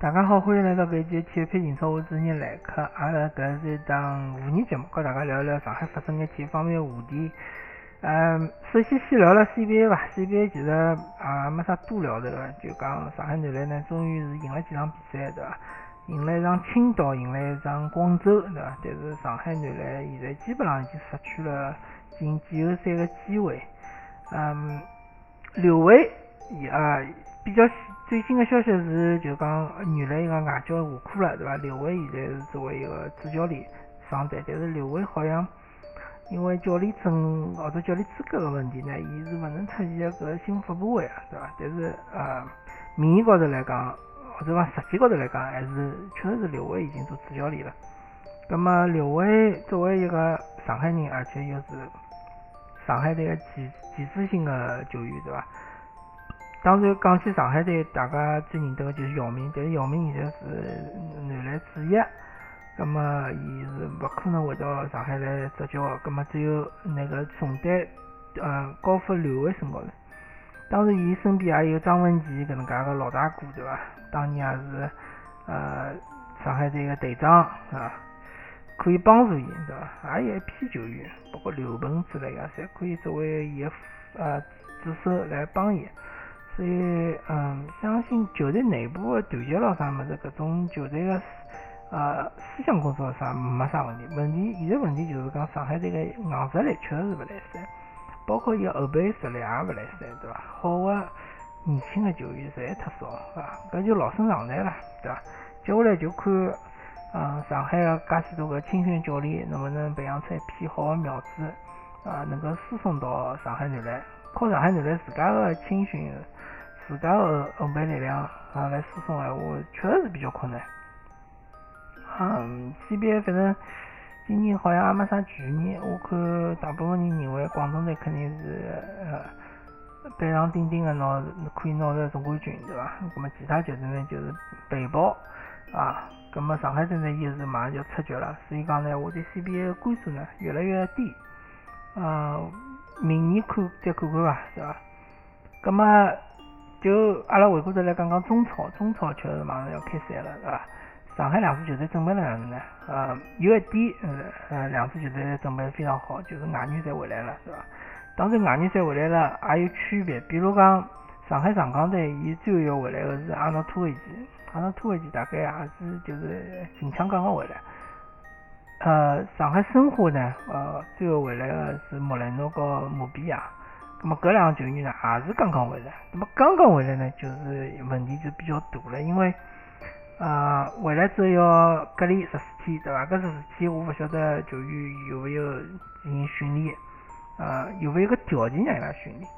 大家好，欢迎来到搿期体育篇情操，我主持人来客。阿拉搿是一档互动节目，跟大家聊一聊上海发生的体育方面的话题。嗯，首先先聊聊 CBA 吧。CBA 其实也没啥多聊头个，就讲上海男篮呢，终于是赢了几场比赛，对伐？赢了一场青岛，赢了一场广州，对伐？但是上海男篮现在基本上已经失去了进季后赛的机会。嗯，刘伟也比较最新的消息是，就讲原来一个外教下课了，对伐？刘伟现在是作为一个主教练上台，但是刘伟好像因为教练证或者教练资格的问题呢，伊是勿能出席搿个新闻发布会啊，对伐？但是呃，名义高头来讲，或者讲实际高头来讲，还是确实是刘伟已经做主教练了。那么刘伟作为一个上海人，而且又是上海队个技技术性的球员，对伐？当然讲起上海队，大家最认得个就是姚明，但是姚明现在是男篮主役，葛么伊是勿可能回到上海来执教个，葛么只有那个重担呃高富刘伟身高头。当然，伊身边也有张文琪搿能介个老大哥，对伐？当年也是呃上海队个队长啊，可以帮助伊，对伐？也有一批球员，包括刘鹏之类个，侪可以作为伊个呃助手来帮伊。所以，嗯，相信球队内部的团结咯啥么子，搿种球队个呃思想工作啥没啥问题。问题现在问题就是讲上海队个硬实力确实是勿来三，包括伊个后备实力也勿来三，对伐？好个年轻个球员实在太少，啊，搿就老生常谈了，对伐？接下来就看，嗯，上海个介许多个青训教练能勿能培养出一批好个苗子，啊，能够输送到上海队来，靠上海男篮自家个青训。自家的后备力量啊来输送闲话，确实是比较困难。嗯，CBA 反正今年好像也没啥悬念，我看大部分人认为广东队肯定是呃板上钉钉的拿可以拿着总冠军，对伐？那么其他球队呢就是背包啊。那么上海队呢又是马上就要出局了，所以讲呢，我对 CBA 的关注呢越来越低。呃，明年看再看看吧，对伐？那么。就阿拉回过头来讲讲中超，中超确实马上要开赛了，是伐？上海两支球队准备了哪能呢？呃，有一点，呃，呃两支球队准备非常好，就是外援赛回来了，是伐？当然，外援赛回来了也有区别，比如讲上海上港队，伊最后要回来的是阿诺托维奇，阿诺托维奇大概也是就是近腔刚刚回来。呃，上海申花呢，呃，最后回来的是莫雷诺和姆比亚。那么搿两个球员呢，也是刚刚回来。那么刚刚回来呢，就是问题就比较大了，因为呃回来之后要隔离十四天，对伐？搿十四天我勿晓得球员有没有进行训练，呃有没有个条件让伊拉训练。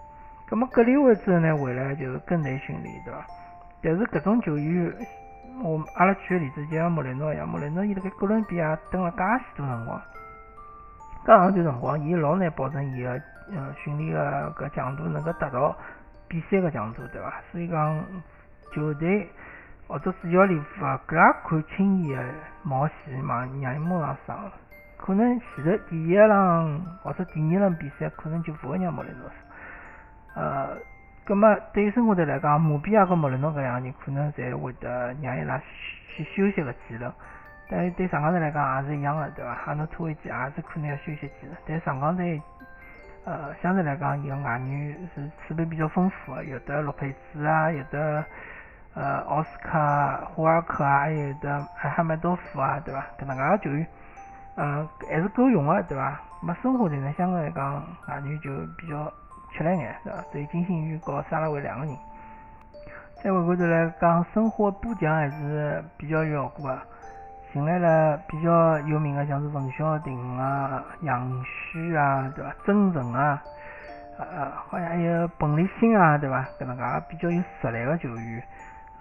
那么隔离完之后呢，回来就是更难训练，对伐？但是搿种球员，我阿拉举个例子，就像莫雷诺一样，莫雷诺伊辣盖哥伦比亚蹲了介许多辰光，介长段辰光，伊老难保证伊个。嗯，训练个搿强度能够达到比赛个强度，对伐？所以讲球队或者主教练勿介看轻易个冒险嘛，让伊马上上，可能前头第一场或者第二轮比赛可能就勿会让莫雷诺上。呃，葛末对于申花队来讲，姆比亚和莫雷诺搿两个人可能侪会得让伊拉去休息个几轮。但是对上港队来讲也是一样个，对伐？阿诺托维奇也是可能要休息几轮，但上港队。呃，相对来讲，伊个外援是储备比较丰富个，有的洛佩兹啊，有的呃奥斯卡、霍尔克啊，还有的埃哈梅多夫啊，对伐？搿能介个球员，呃，还是够用个，对伐？没申花队呢，相对来讲，外援就比较吃力眼，对伐？只有金星宇和沙拉维两个人。再回过头来讲，申花补强还是比较有效果个。进来了比较有名的，像是冯潇霆啊、杨旭啊，对伐？曾诚啊，呃，好像还有彭立新啊，对伐？搿能介比较有实力的球员，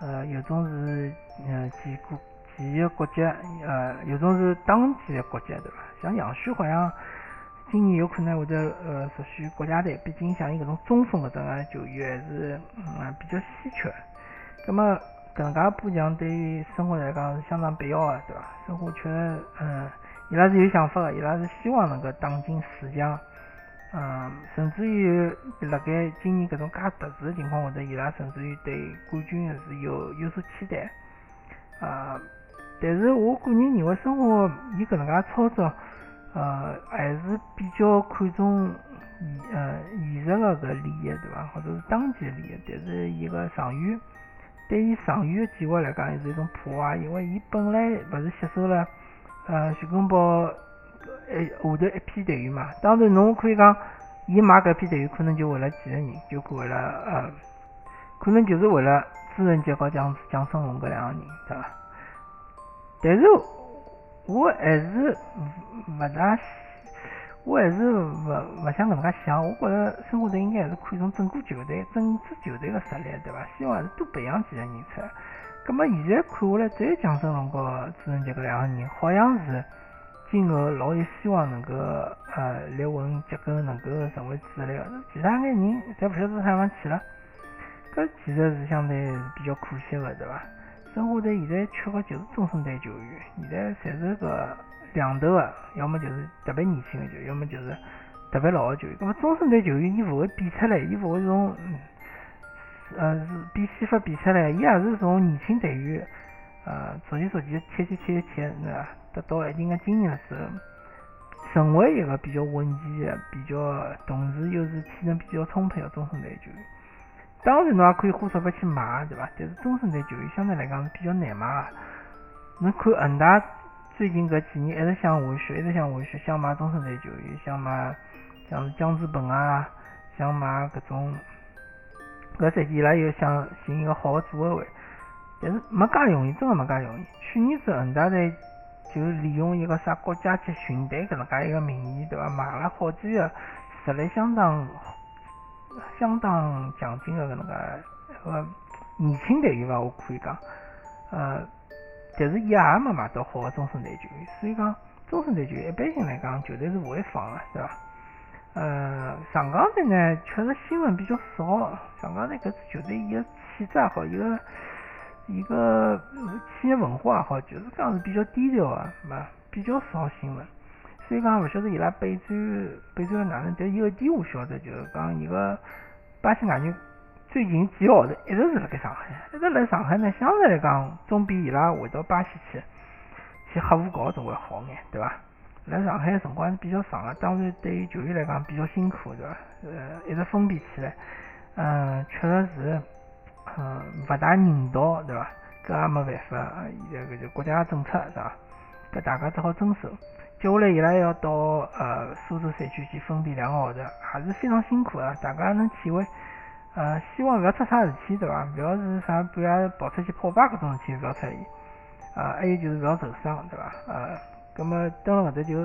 呃，有种是呃几国几个国籍，呃，有种是当地的国籍，对伐？像杨旭好像今年有可能会得呃属于国家队，毕竟像伊搿种中锋搿种啊球员还是嗯比较稀缺，葛么。搿能介补强对于生活来讲是相当必要的，对伐？生活确实，嗯，伊拉是有想法的，伊拉是希望能够打进四强，嗯，甚至于辣盖今年搿种介特殊的情况下头，伊拉甚至于对冠军是有有所期待。呃，但是我个人认为申花伊搿能介操作，呃，还是比较看重呃现实个搿利益对伐？或者是当前的利益，但是伊个长远，对于长远个计划来讲，也是一种破坏，因为伊本来勿是吸收了呃徐根宝呃下头一批队员嘛。当然侬可以讲，伊买搿批队员可能就为了几个人，就为了呃，可能就是为了朱晨杰和蒋蒋胜龙搿两个人，对伐？但是我还是勿大，我还是勿勿想搿能介想。我觉着申花队应该还是看重整个球队、整支球队个实力，对伐？希望还是多培养几个人出来。葛末现在看下来，只有蒋胜龙和朱晨杰搿两个人，好像是今后老有希望能够呃立稳脚跟，能够成为主力个。其他眼人侪勿晓得啥地方去了，搿其实是相对比较可惜个，对伐？申花队现在缺个就是中生代球员，现在侪是个两头个，要么就是特别年轻个球员，要么就是特别老个球员。那么中生代球员，伊勿会比出来，伊勿会从呃是比先发比出来，伊也是从年轻队员呃逐渐逐渐切切切切，对伐？得到一定个经验之后，成为一个比较稳健个、比较同时又是体能比较充沛个中生代球员。当然，侬也可以花钞票去买，对伐？但是中生代球员相对来讲是比较难买个。侬看恒大最近搿几年一直想下血，一直想下血，想买中生代球员，想买像是姜志鹏啊，想买搿种。搿赛季伊拉又想寻一个好个组合位，但是没介容易，真个没介容易。去年子恒大队就利用一个啥国家级训队搿能介一个名义，对伐？买了好几个实力相当。相当强劲的搿能介个年轻队员伐，我可以讲，呃，但是伊也没买到好的中生代球员，所以讲中生代球员一般性来讲球队是勿会放个，对伐？呃，上港队呢确实新闻比较少，上港队搿支球队伊个气质也好，伊个伊个企业文化也好，就是讲是比较低调个，嘛，比较少新闻。所以讲勿晓得伊拉备战备战哪能，但有一点我晓得，就是讲伊个巴西外援最近几个号头一直是辣盖上海，一直辣上海呢，相对来讲总比伊拉回到巴西去去黑胡搞总归好眼，对伐？辣上海辰光是比较长个，当然对于球员来讲比较辛苦，对伐？呃，一直封闭起来，嗯，确实是，嗯，勿大人道，对伐？搿也没办法，现在搿就国家政策，是伐？搿大家只好遵守。接下来伊拉要到呃苏州赛区去封闭两个号头，还是非常辛苦啊！大家能体会。呃，希望勿要出啥事体，对伐？勿要是啥半夜跑出去泡吧搿种事体勿要出现。啊，还有就是勿要受伤，对伐？呃，葛么蹲辣搿搭就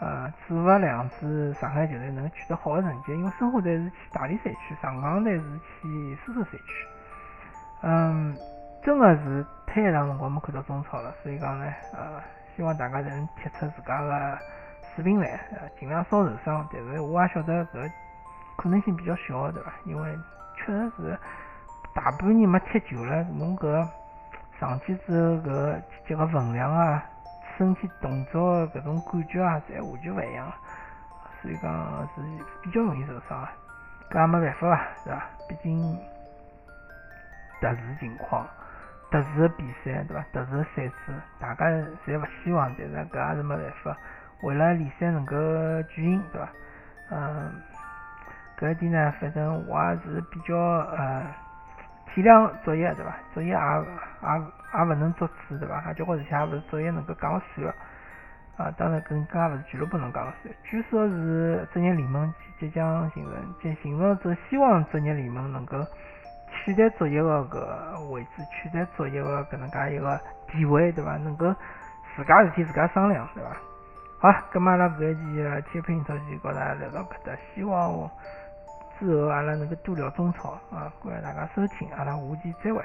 呃祝福两支上海球队能取得好的成绩，因为申花队是去大连赛区，上港队是去苏州赛区。嗯，真的是太长辰光没看到中超了，所以讲呢，呃。希望大家能踢出自家个水平来，呃，尽量少受伤。但是我也晓得搿可能性比较小，对伐？因为确实是大半年没踢球了，侬搿上去之后搿脚个分量啊、身体动作搿种感觉啊，侪完全勿一样。所以讲是比较容易受伤，搿也没办法伐，是伐？毕竟特殊情况。特殊的比赛，对伐？特殊赛制，大家侪勿希望，但是搿也是没办法。为了联赛能够举行，对伐？嗯，搿一点呢，反正我也是比较呃体谅作业，对伐？作业也也也勿能作主，对伐？啊，交关事体也勿是作业能够讲算个。啊，当然更加勿是俱乐部能讲算。据说是职业联盟即将形成，即形成之后，希望职业联盟能够。取代作业个搿位置，取代作业个搿能介一个地位，对伐？能够自家事体自家商量，对伐？好，咁么阿拉搿一期个铁平超就告大家聊到搿搭，希望之后阿拉能够多聊中超啊！感谢大家收听，阿拉下期再会。